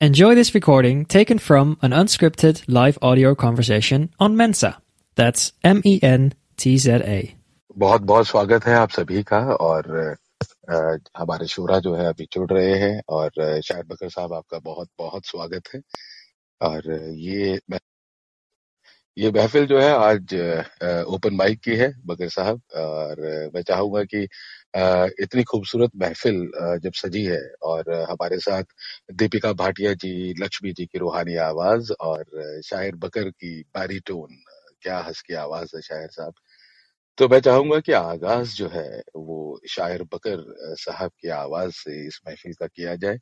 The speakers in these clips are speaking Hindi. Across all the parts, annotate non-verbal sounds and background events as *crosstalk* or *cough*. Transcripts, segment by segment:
Enjoy this recording taken from an unscripted live audio conversation on Mensa. That's M E N T Z A. बहुत बहुत स्वागत है आप सभी का और अ, हमारे शोरा जो है अभी जुड़ रहे हैं और अ, शाहिद बकर साहब आपका बहुत बहुत स्वागत है और ये ये महफिल जो है आज अ, ओपन माइक की है बकर साहब और मैं चाहूँगा कि अ, इतनी खूबसूरत महफिल जब सजी है और हमारे साथ दीपिका भाटिया जी, लक्ष्मी जी की रूहानी आवाज़ और शायर बकर की बारीटोन क्या हंस की आवाज़ है शायर साहब। तो मैं चाहूँगा कि आगाज़ जो है वो शायर बकर साहब की आवाज़ से इस महफिल का किया जाए,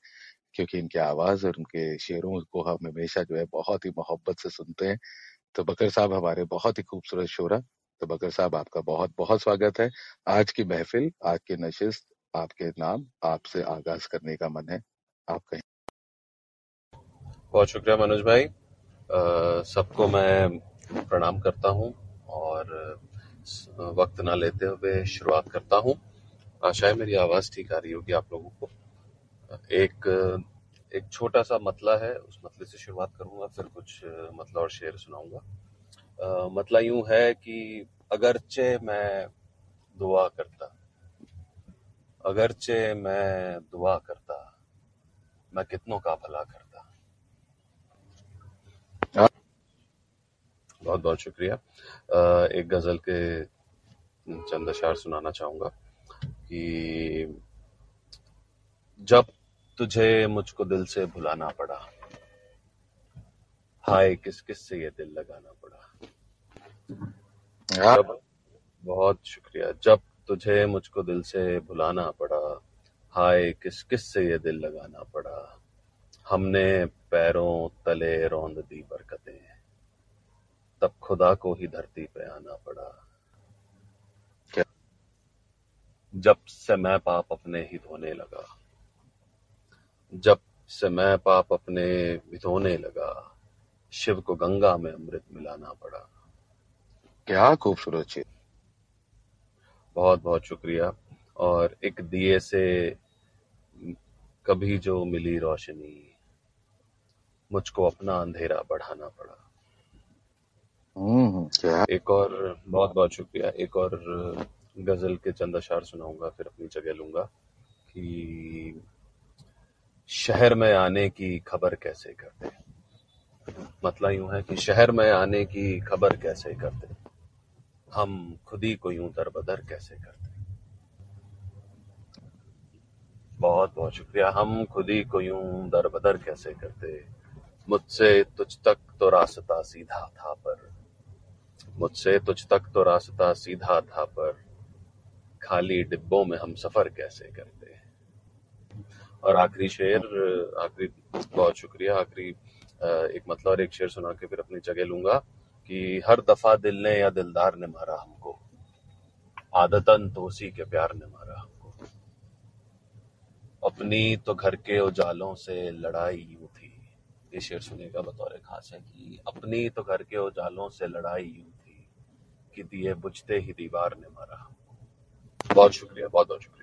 क्योंकि इनकी आवाज़ और उनके शेरों को हम हमेशा जो है बहुत ही मोहब्बत से सुनते हैं। तो बकर साहब, हमारे बहुत ही खूबसूरत शोरा तो बकर साहब, आपका बहुत बहुत स्वागत है। आज की महफिल, आज की नशिस्त, आपके नाम, आपसे आगाज़ करने का मन है। आप कहें। बहुत शुक्रिया मनोज भाई। सबको मैं प्रणाम करता हूँ और वक्त ना लेते हुए शुरुआत करता हूँ। आशा है मेरी आवाज़ ठीक आ रही होगी आप लोगों को। एक एक छोटा सा मतला है, उस मतले से शुरुआत करूँगा, फिर कुछ मतला और शेर सुनाऊँगा। मतला यूँ है कि अगरचे मैं दुआ करता। अगरचे मैं दुआ करता। मैं कितनों का भला करता। बहुत बहुत शुक्रिया। एक गज़ल के चंद अशार सुनाना चाहूँगा कि जब तुझे मुझको दिल से भुलाना पड़ा हाय किस किस से ये दिल लगाना पड़ा? यार। जब बहुत शुक्रिया। जब तुझे मुझको दिल से भुलाना पड़ा हाय किस किस से ये दिल लगाना पड़ा हमने पैरों तले रौंद दी बरकतें तब खुदा को ही धरती पे आना पड़ा। क्या? जब से मैं पाप अपने ही धोने लगा जब से मैं पाप अपने भी धोने लगा शिव को गंगा में अमृत मिलाना पड़ा। क्या खूबसूरत चीज़। बहुत बहुत शुक्रिया। और एक दिए से कभी जो मिली रोशनी मुझको अपना अंधेरा बढ़ाना पड़ा। हम्म क्या? एक और बहुत बहुत शुक्रिया। एक और गज़ल के चंद अशार सुनाऊँगा फिर अपनी जगह लूँगा कि शहर में आने की खबर कैसे करते मतलब यूँ है कि शहर में आने की खबर कैसे करते? हम खुद ही को यूँ दरबदर कैसे करते? बहुत बहुत शुक्रिया। हम खुद ही को यूँ दरबदर कैसे करते? मुझसे तुझ तक तो रास्ता सीधा था पर। मुझसे तुझ तक तो रास्ता सीधा था पर। खाली डिब्बों में हम सफ़र कैसे करते? और आखिरी शेर, आखिरी बहुत शुक्रिया, आखिरी एक मतलब और एक शेर सुना के फिर अपनी जगह लूँगा कि हर दफ़ा दिल ने या दिलदार ने मारा हमको। आदतन तो उसी के प्यार ने मारा हमको। अपनी तो घर के उजालों से लड़ाई यूँ थी। ये शेर सुनेगा बतौर खास है कि अपनी तो घर के उजालों से लड़ाई थी कि दिए बुझते ही दीवार ने मारा हमको। बहुत शुक्रिया बहुत बहुत शुक्रिया।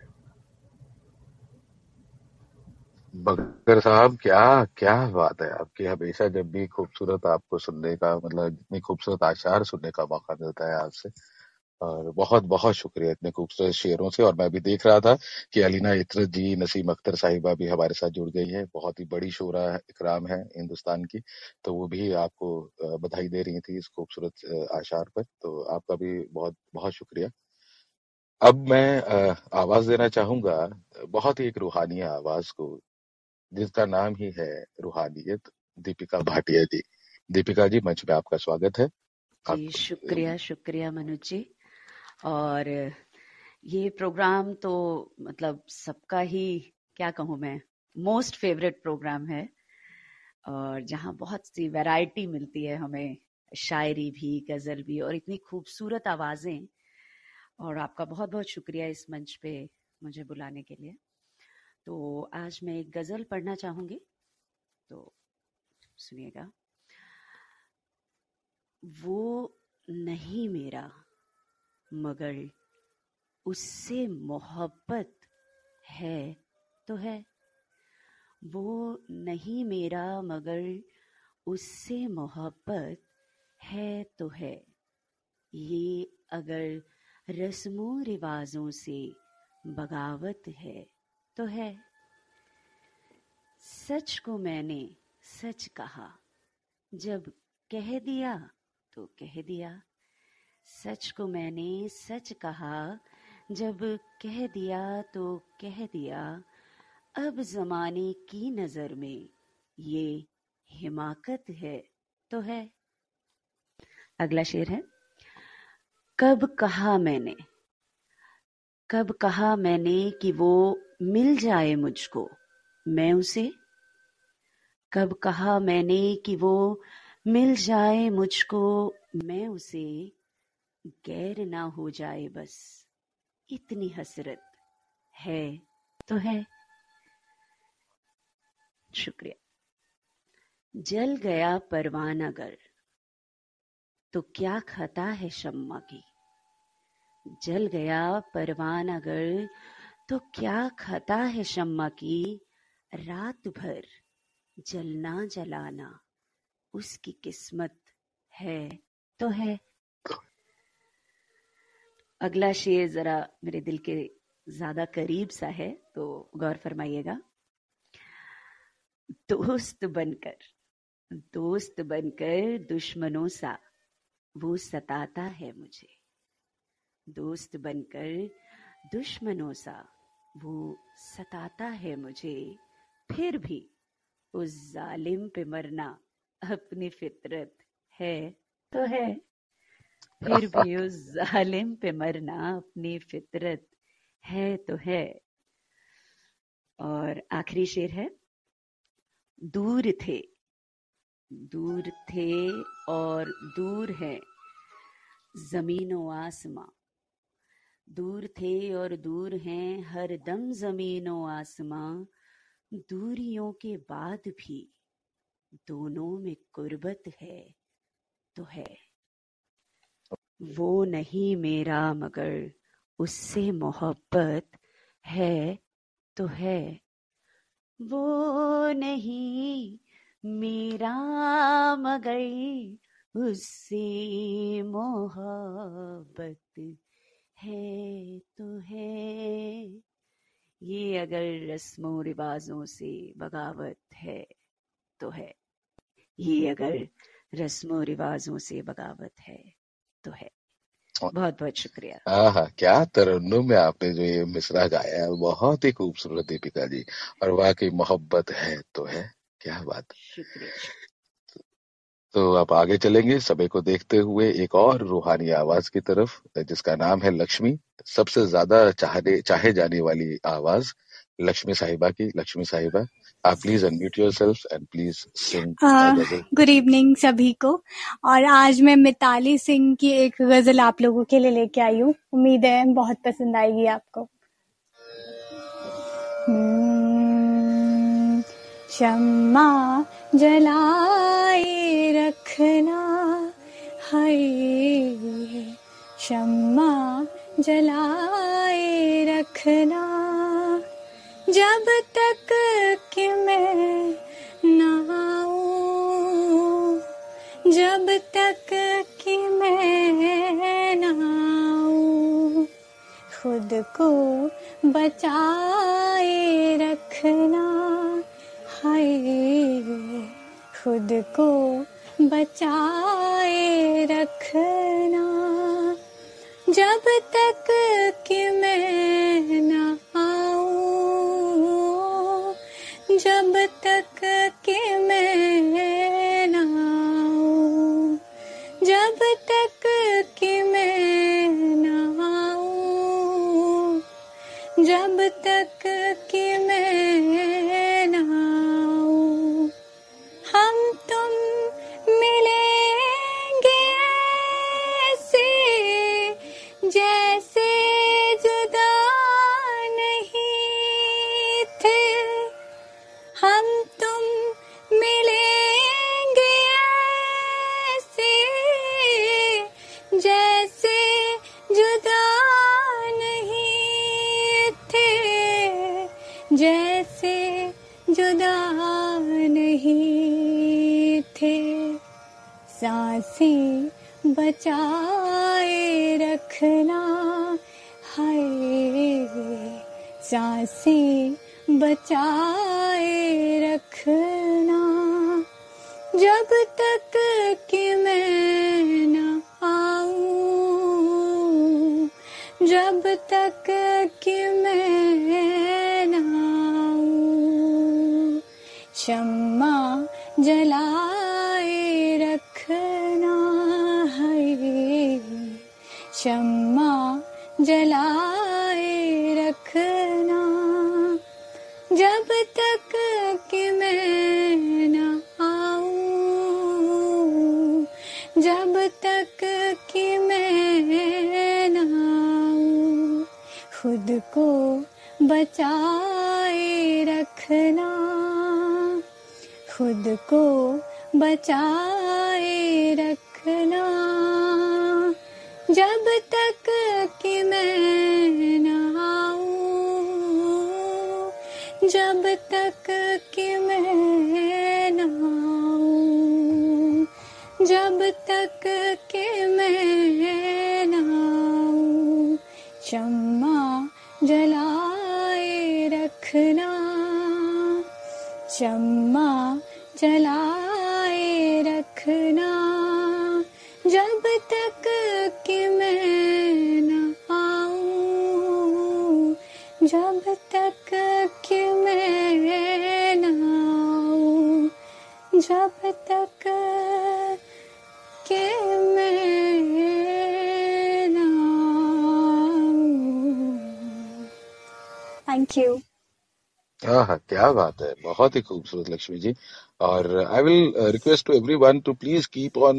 बकर साहब, क्या क्या बात है आपकी। हमेशा जब भी खूबसूरत आपको सुनने का मतलब इतनी खूबसूरत आशार सुनने का मौका मिलता है आपसे, और बहुत बहुत शुक्रिया इतने खूबसूरत शेरों से। और मैं भी देख रहा था कि अलीना इतरत जी, नसीम अख्तर साहिबा भी हमारे साथ जुड़ गई है। बहुत ही बड़ी शोरा इकराम है हिंदुस्तान की। तो वो भी आपको बधाई दे रही थी इस खूबसूरत आशार पर। तो आपका भी बहुत बहुत शुक्रिया। अब मैं आवाज़ देना चाहूँगा, बहुत ही एक रूहानी आवाज़ को जिसका नाम ही है रूहानियत दीपिका भाटिया जी। दीपिका जी मंच पे आपका स्वागत है। जी शुक्रिया शुक्रिया मनोज जी। और ये प्रोग्राम तो मतलब सबका ही क्या कहूँ मैं मोस्ट फेवरेट प्रोग्राम है। और जहाँ बहुत सी वैरायटी मिलती है हमें शायरी भी गज़ल भी और इतनी खूबसूरत आवाज़ें। और आपका बहुत बहुत शुक्रिया इस मंच पे मुझे बुलाने के लिए। तो आज मैं एक गज़ल पढ़ना चाहूँगी। तो सुनिएगा। वो नहीं मेरा, मगर उससे मोहब्बत है तो है। वो नहीं मेरा, मगर उससे मोहब्बत है तो है। ये अगर रस्मों रिवाजों से बगावत है। तो है। सच को मैंने सच कहा। जब कह दिया तो कह दिया। सच को मैंने सच कहा। जब कह दिया तो कह दिया। अब जमाने की नज़र में ये हिमाकत है तो है। अगला शेर है। कब कहा मैंने? कब कहा मैंने कि वो मिल जाए मुझको, मैं उसे? कब कहा मैंने कि वो मिल जाए मुझको, मैं उसे? गैर ना हो जाए बस, इतनी हसरत है तो है। शुक्रिया। जल गया परवान अगर तो क्या खता है शम्मा की? जल गया परवान अगर तो क्या खता है शम्मा की? रात भर जलना जलाना उसकी किस्मत है तो है। अगला शेर जरा मेरे दिल के ज़्यादा करीब सा है तो गौर फरमाइएगा। दोस्त बनकर दोस्त बनकर दुश्मनों सा वो सताता है मुझे। दोस्त बनकर दुश्मनों सा वो सताता है मुझे। फिर भी उस जालिम पे मरना अपनी फितरत है तो है। फिर भी उस जालिम पे मरना अपनी फितरत है तो है। और आखिरी शेर है, दूर थे दूर थे और दूर है जमीनो आसमां। दूर थे और दूर हैं हर दम जमीनो आसमां। दूरियों के बाद भी दोनों में कुर्बत है तो है। वो नहीं मेरा, मगर उससे मोहब्बत है तो है। वो नहीं मेरा, मगर उससे मोहब्बत है तो है। ये अगर रस्मों रिवाजों से बगावत है तो है। ये अगर रस्मों रिवाजों से बगावत है तो है। बहुत बहुत शुक्रिया। हाँ हाँ क्या तरन्नुम में आपने जो ये मिसरा गाया है बहुत ही खूबसूरत है पिताजी और वाकई मोहब्बत है तो है। क्या बात। शुक्रिया। तो आप आगे चलेंगे समय को देखते हुए एक और रूहानी आवाज़ की तरफ़ जिसका नाम है लक्ष्मी। सबसे ज़्यादा चाहे चाहे जाने वाली आवाज़ लक्ष्मी साहिबा की। लक्ष्मी साहिबा आप please unmute yourself and please sing good evening सभी को। और आज मैं मिताली सिंह की एक गज़ल आप लोगों के लिए लेके आई हूँ। उम्मीद है बहुत पसंद आएगी आपको। शम्मा जलाए रखना है। शम्मा जलाए रखना। जब तक कि मैं नहाऊं, जब तक कि मैं नहाऊं, खुद को बचाए रखना। हाय खुद को बचाए रखना। जब तक कि मैं न जब तक कि मैं बचाए रखना। खुद को बचाए रखना। जब तक कि मैं तक कि मैं न आऊँ थैंक यू हाँ क्या बात है बहुत ही खूबसूरत लक्ष्मी जी और I will request to everyone to please keep on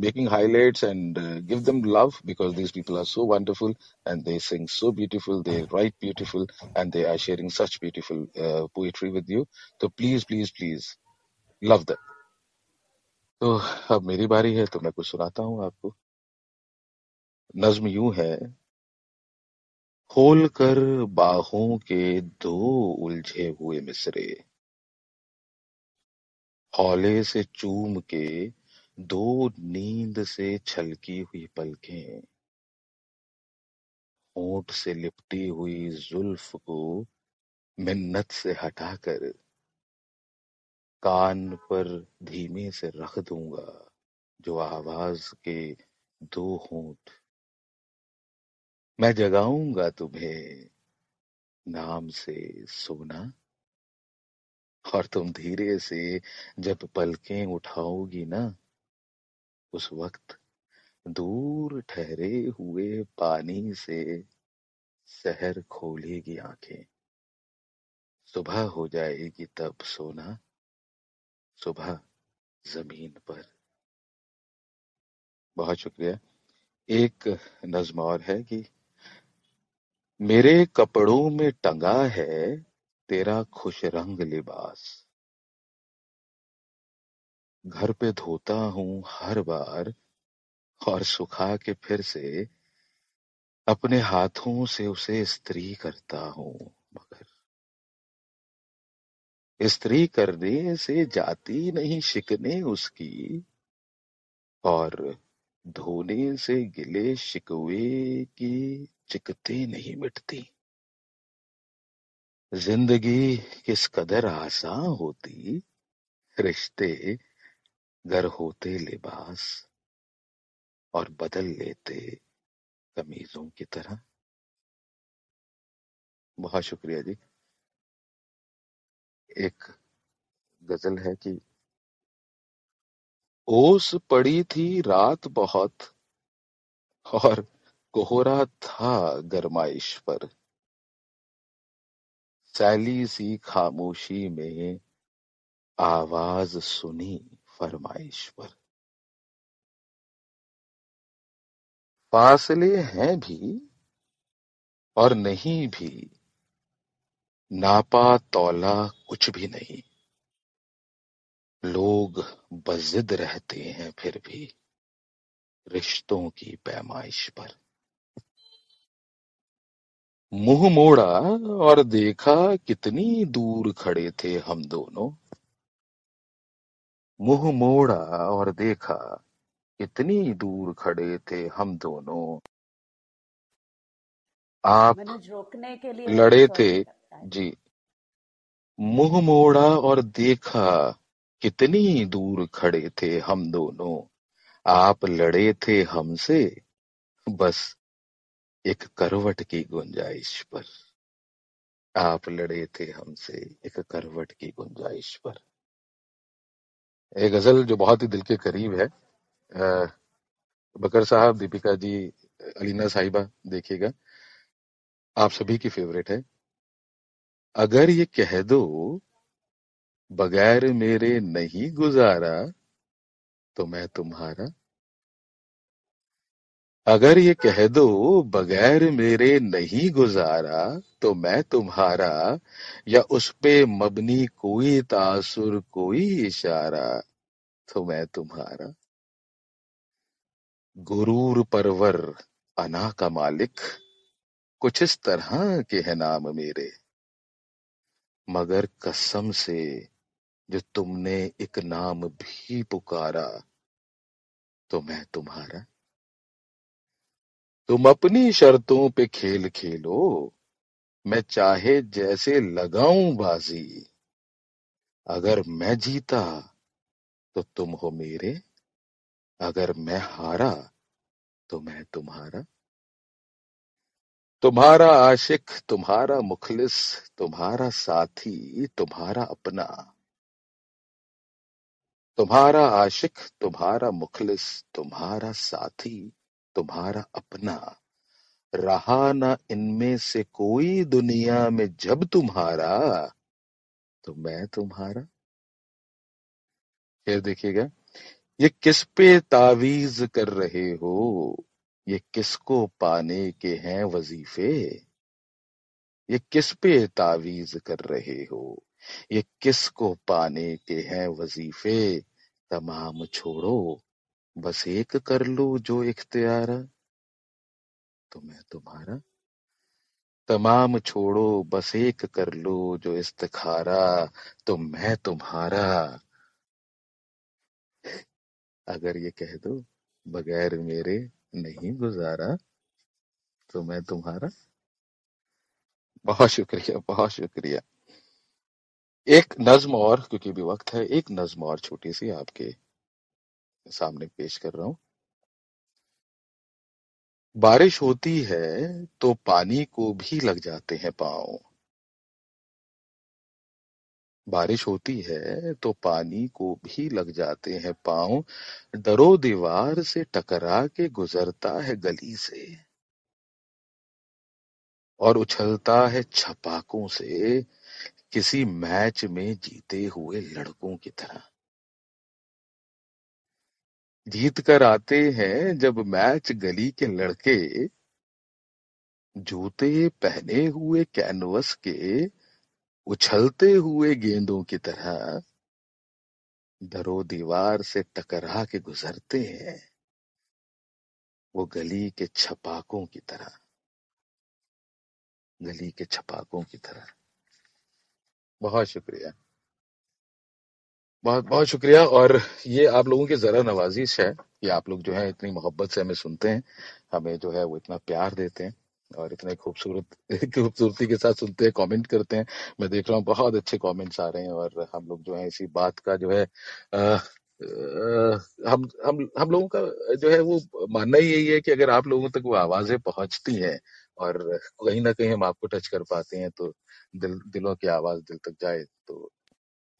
making highlights and give them love because these people are so wonderful and they sing so beautiful they write beautiful and they are sharing such beautiful poetry with you तो please please please love them तो अब मेरी बारी है तो मैं कुछ सुनाता हूँ आपको। नज्म यूँ है, खोल कर बाहों के दो उलझे हुए मिसरे, हौले से चूम के दो नींद से छलकी हुई पलकें होंठ से लिपटी हुई जुल्फ को मिन्नत से हटाकर कान पर धीमे से रख दूँगा, जो आवाज़ के दो होंठ। मैं जगाऊँगा तुम्हें नाम से सोना। और तुम धीरे से जब पलकें उठाओगी ना, उस वक्त दूर ठहरे हुए पानी से शहर खोलेगी आँखें। सुबह हो जाएगी तब सोना। सुबह ज़मीन पर। बहुत शुक्रिया। एक नज्म और है कि मेरे कपड़ों में टंगा है तेरा खुश रंग लिबास। घर पे धोता हूँ हर बार और सुखा के फिर से अपने हाथों से उसे स्त्री करता हूँ, मगर इस्त्री करने से जाती नहीं शिकने उसकी, और धोने से गिले शिकवे की चिकते नहीं मिटती। ज़िंदगी किस कदर आसान होती, रिश्ते घर होते लिबास, और बदल लेते कमीजों की तरह। बहुत शुक्रिया जी। एक गज़ल है कि ओस पड़ी थी रात बहुत और कोहरा था गरमाइश पर। सैली सी खामोशी में आवाज़ सुनी फरमाइश पर। फासले हैं भी और नहीं भी नापा तौला कुछ भी नहीं। लोग बजिद रहते हैं फिर भी रिश्तों की पैमाइश पर। मुँह मोड़ा और देखा कितनी दूर खड़े थे हम दोनों। मुँह मोड़ा और देखा कितनी दूर खड़े थे हम दोनों। आप मनोज रोकने के लिए लड़े थे। सॉरी जी। मुँह मोड़ा और देखा कितनी दूर खड़े थे हम दोनों। आप लड़े थे हमसे बस एक करवट की गुंजाइश पर। आप लड़े थे हमसे एक करवट की गुंजाइश पर। एक गज़ल जो बहुत ही दिल के करीब है अ, बकर साहब दीपिका जी अलीना साहिबा देखिएगा। आप सभी की फेवरेट है। अगर ये कह दो, बगैर मेरे नहीं गुजारा तो मैं तुम्हारा। अगर ये कह दो, बगैर मेरे नहीं गुजारा तो मैं तुम्हारा, या उस पे मबनी कोई तासुर, कोई इशारा तो मैं तुम्हारा। गुरूर परवर अना का मालिक, कुछ इस तरह के है नाम मेरे। मगर कसम से जो तुमने एक नाम भी पुकारा तो मैं तुम्हारा? तुम अपनी शर्तों पे खेल खेलो, मैं चाहे जैसे लगाऊँ बाजी। अगर मैं जीता तो तुम हो मेरे। अगर मैं हारा तो मैं तुम्हारा। तुम्हारा आशिक, तुम्हारा मुखलिस, तुम्हारा साथी, तुम्हारा अपना। तुम्हारा आशिक, तुम्हारा मुखलिस, तुम्हारा साथी, तुम्हारा अपना। रहा ना इनमें से कोई दुनिया में जब तुम्हारा तो मैं तुम्हारा। फिर देखिएगा, ये किस पे तावीज कर रहे हो? ये किसको पाने के हैं वजीफे? ये किस पे तावीज कर रहे हो? ये किसको पाने के हैं वजीफे? तमाम छोड़ो, बस एक कर लो जो इख्तियारा। तो मैं तुम्हारा? तमाम छोड़ो, बस एक कर लो जो इस्तिखारा। तो मैं तुम्हारा। अगर ये कह दो, बगैर मेरे नहीं गुजारा तो मैं तुम्हारा बहुत शुक्रिया बहुत शुक्रिया। एक नज्म और, क्योंकि भी वक्त है, एक नज्म और छोटी सी आपके सामने पेश कर रहा हूँ। बारिश होती है तो पानी को भी लग जाते हैं पाँव। बारिश होती है तो पानी को भी लग जाते हैं पाँव। डरो दीवार से टकरा के गुजरता है गली से। और उछलता है छपाकों से, किसी मैच में जीते हुए लड़कों की तरह। जीत कर आते हैं जब मैच गली के लड़के। जूते पहने हुए कैनवस के उछलते हुए गेंदों की तरह दरो दीवार से टकरा के गुजरते हैं, वो गली के छपाकों की तरह। गली के छपाकों की तरह। बहुत शुक्रिया। बहुत बहुत शुक्रिया। और ये आप लोगों की जरा नवाजिश है कि आप लोग जो है इतनी मोहब्बत से हमें सुनते हैं, हमें जो है वो इतना प्यार देते हैं। और इतने खूबसूरत *laughs* खूबसूरती के साथ सुनते हैं कमेंट करते हैं। मैं देख रहा हूँ बहुत अच्छे कमेंट्स आ रहे हैं और हम लोग जो है इसी बात का जो है आ, हम हम हम लोगों का जो है वो मानना ही यही है कि अगर आप लोगों तक वो आवाज़ें पहुँचती हैं और कहीं ना कहीं हम आपको टच कर पाते हैं तो दिल दिलों की आवाज़ दिल तक जाए तो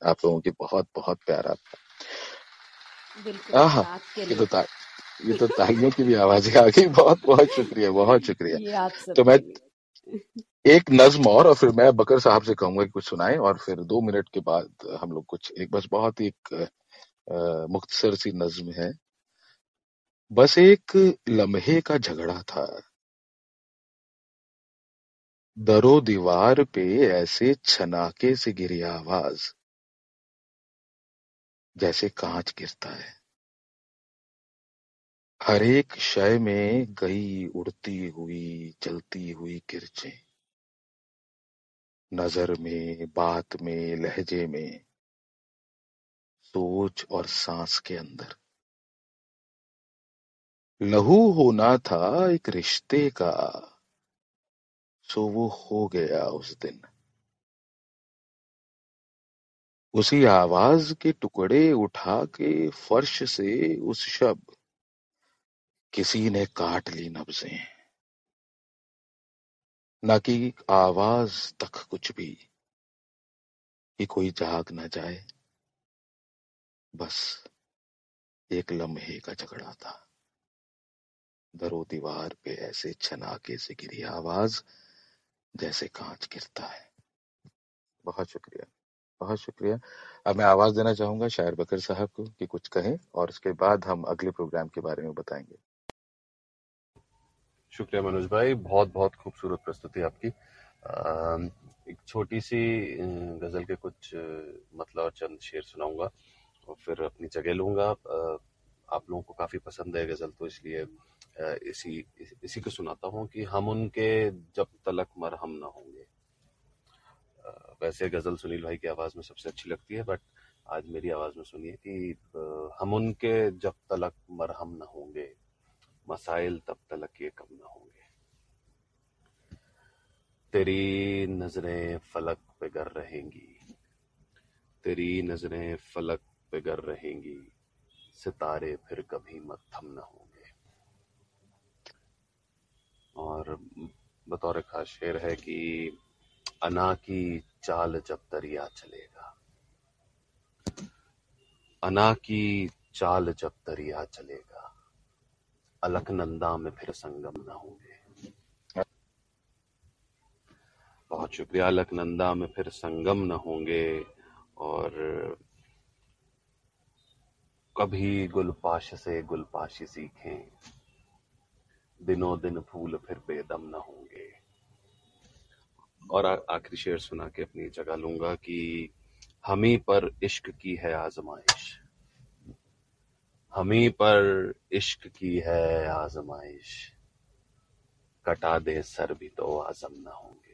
आप लोगों की बहुत बहुत प्यार आपका। बिल्कुल आपके लिए। ता, ये तो तालियों की भी आवाज़ें आ गई बहुत बहुत शुक्रिया बहुत शुक्रिया। तो मैं एक नज्म और और फिर मैं बकर साहब से कहूँगा कि कुछ सुनाएँ और फिर दो मिनट के बाद हम लोग कुछ एक बस बहुत ही एक मुख्तसर सी नज्म है। बस एक लम्हे का झगड़ा था। दरो दीवार पे ऐसे छनाके से गिरी आवाज़ जैसे कांच गिरता है। हर एक शय में गई उड़ती हुई, चलती हुई किरचें। नज़र में, बात में, लहजे में, सोच और सांस के अंदर। लहू होना था एक रिश्ते का, सो वो हो गया उस दिन। उसी आवाज़ के टुकड़े उठा के फर्श से उस शब किसी ने काट ली नब्जें। न कि आवाज़ तक कुछ भी कि कोई जाग न जाए। बस एक लम्हे का झगड़ा था। दरो दीवार पे ऐसे छनाके से गिरी आवाज़ जैसे कांच गिरता है। बहुत शुक्रिया बहुत शुक्रिया। अब मैं आवाज़ देना चाहूँगा शायर बकर साहब को कि कुछ कहें और उसके बाद हम अगले प्रोग्राम के बारे में बताएँगे। शुक्रिया मनोज भाई बहुत बहुत खूबसूरत प्रस्तुति आपकी। एक छोटी सी गज़ल के कुछ मतलब और चंद शेर सुनाऊँगा और फिर अपनी जगह लूँगा। आप लोगों को काफ़ी पसंद है गज़ल तो इसलिए इसी इसी को सुनाता हूँ कि हम उनके जब तलक मरहम ना होंगे। वैसे गज़ल सुनील भाई की आवाज़ में सबसे अच्छी लगती है, बट आज मेरी आवाज़ में सुनिए कि हम उनके जब तलक मरहम ना होंगे, मसाइल तब तलक ये कम न होंगे तेरी नज़रें फलक पे गर रहेंगी। तेरी नज़रें फलक पे गर रहेंगी। सितारे फिर कभी मत्थम न होंगे। और बतौर खास शेर है कि अना की चाल जब दरिया चलेगा। अना की चाल जब दरिया चलेगा। अलकनंदा में फिर संगम न होंगे। बहुत शुक्रिया अलकनंदा में फिर संगम न होंगे और कभी गुलपाश से गुलपाशी सीखें। दिनों दिन फूल फिर बेदम न होंगे। और आखिरी शेर सुना के अपनी जगह लूँगा कि हमी पर इश्क की है आजमाइश। हमी पर इश्क की है आजमाइश। कटा दे सर भी तो आज़म ना होंगे।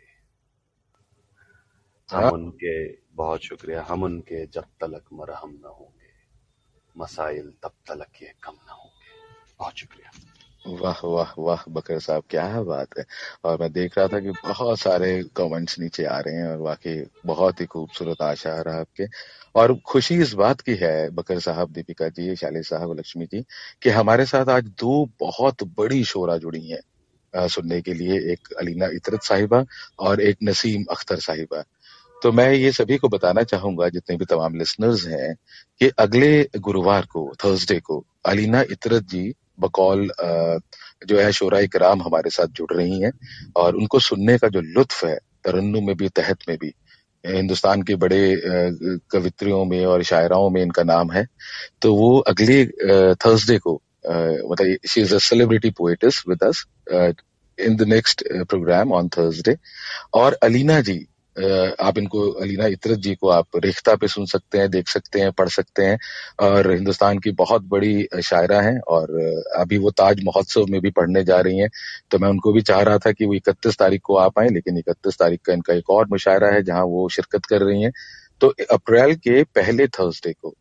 हम हाँ। उनके बहुत शुक्रिया। हम उनके जब तलक मरहम ना होंगे। मसाइल तब तलक ये कम ना होंगे। बहुत शुक्रिया। वाह वाह वाह बकर साहब क्या बात है। और मैं देख रहा था कि बहुत सारे कमेंट्स नीचे आ रहे हैं और वाकई बहुत ही खूबसूरत आशा आ रहा आपके। और खुशी इस बात की है बकर साहब दीपिका जी शाले साहब लक्ष्मी जी कि हमारे साथ आज दो बहुत बड़ी शोरा जुड़ी हैं सुनने के लिए। एक अलीना इतरत साहिबा और एक नसीम अख्तर साहिबा। तो मैं ये सभी को बताना चाहूँगा, जितने भी तमाम लिसनर्स हैं, कि अगले गुरुवार को थर्सडे को, अलीना इतरत जी बकौल जो है शोरा कराम हमारे साथ जुड़ रही हैं और उनको सुनने का जो लुत्फ है तरन्नु में भी, तहत में भी, हिंदुस्तान के बड़े कवित्रियों में और शायराओं में इनका नाम है तो वो अगले थर्सडे को मतलब she is a celebrity poetess with us in the next program on Thursday और अलीना जी आप इनको, अलीना, इतरत जी को आप रेखता पे सुन सकते हैं, देख सकते हैं, पढ़ सकते हैं और हिंदुस्तान की बहुत बड़ी शायरा हैं और अभी वो ताज महोत्सव में भी पढ़ने जा रही हैं। तो मैं उनको भी चाह रहा था कि वो इकतीस तारीख को आ पाए लेकिन इकतीस तारीख का इनका एक और मुशायरा है जहाँ वो शिरकत कर रही हैं। तो अप्रैल के पहले थर्सडे को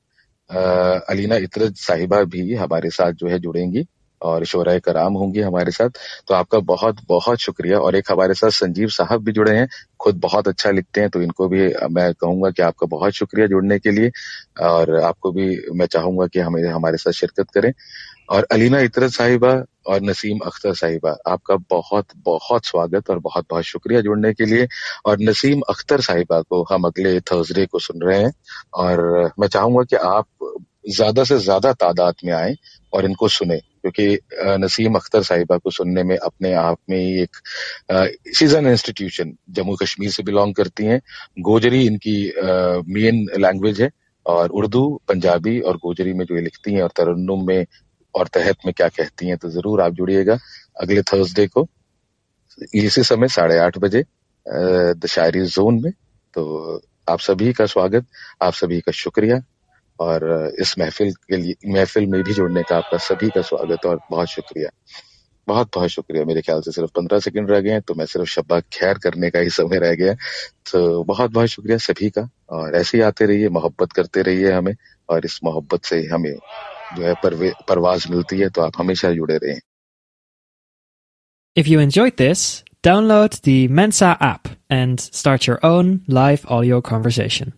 अलीना, इतरत साहिबा भी हमारे साथ जो है जुड़ेंगी। और शोरा कराम होंगी हमारे साथ। तो आपका बहुत बहुत शुक्रिया। और एक हमारे साथ संजीव साहब भी जुड़े हैं। खुद बहुत अच्छा लिखते हैं तो इनको भी मैं कहूँगा कि आपका बहुत शुक्रिया जुड़ने के लिए। और आपको भी मैं चाहूँगा कि हमें हमारे साथ शिरकत करें। और अलीना इतरत साहिबा और नसीम अख्तर साहिबा, आपका बहुत बहुत स्वागत और बहुत बहुत शुक्रिया जुड़ने के लिए। और नसीम अख्तर साहिबा को हम अगले थर्सडे को सुन रहे हैं। और मैं चाहूँगा कि आप ज़्यादा से ज़्यादा तादाद में आए और इनको सुने। क्योंकि नसीम अख्तर साहिबा को सुनने में अपने आप में ही एक सीज़न इंस्टीट्यूशन जम्मू कश्मीर से बिलोंग करती हैं। गोजरी इनकी मेन लैंग्वेज है और उर्दू, पंजाबी और गोजरी में जो ये लिखती हैं और तरन्नुम में और तहत में क्या कहती हैं तो ज़रूर आप जुड़िएगा अगले थर्सडे को। इसी समय साढ़े आठ बजे द जोन में। तो आप सभी का स्वागत, आप सभी का शुक्रिया। और इस महफिल के लिए महफिल में भी जुड़ने का आपका सभी का स्वागत और बहुत शुक्रिया। बहुत बहुत शुक्रिया। मेरे ख्याल से सिर्फ़ पंद्रह सेकंड रह गए हैं तो मैं सिर्फ़ शब्बा खैर करने का ही समय रह गया। तो बहुत बहुत शुक्रिया सभी का। और ऐसे ही आते रहिए मोहब्बत करते रहिए हमें और इस मोहब्बत से हमें जो है परवाज मिलती है तो आप हमेशा जुड़े रहें। If you enjoyed this, download the Mensa app and start your own live audio conversation.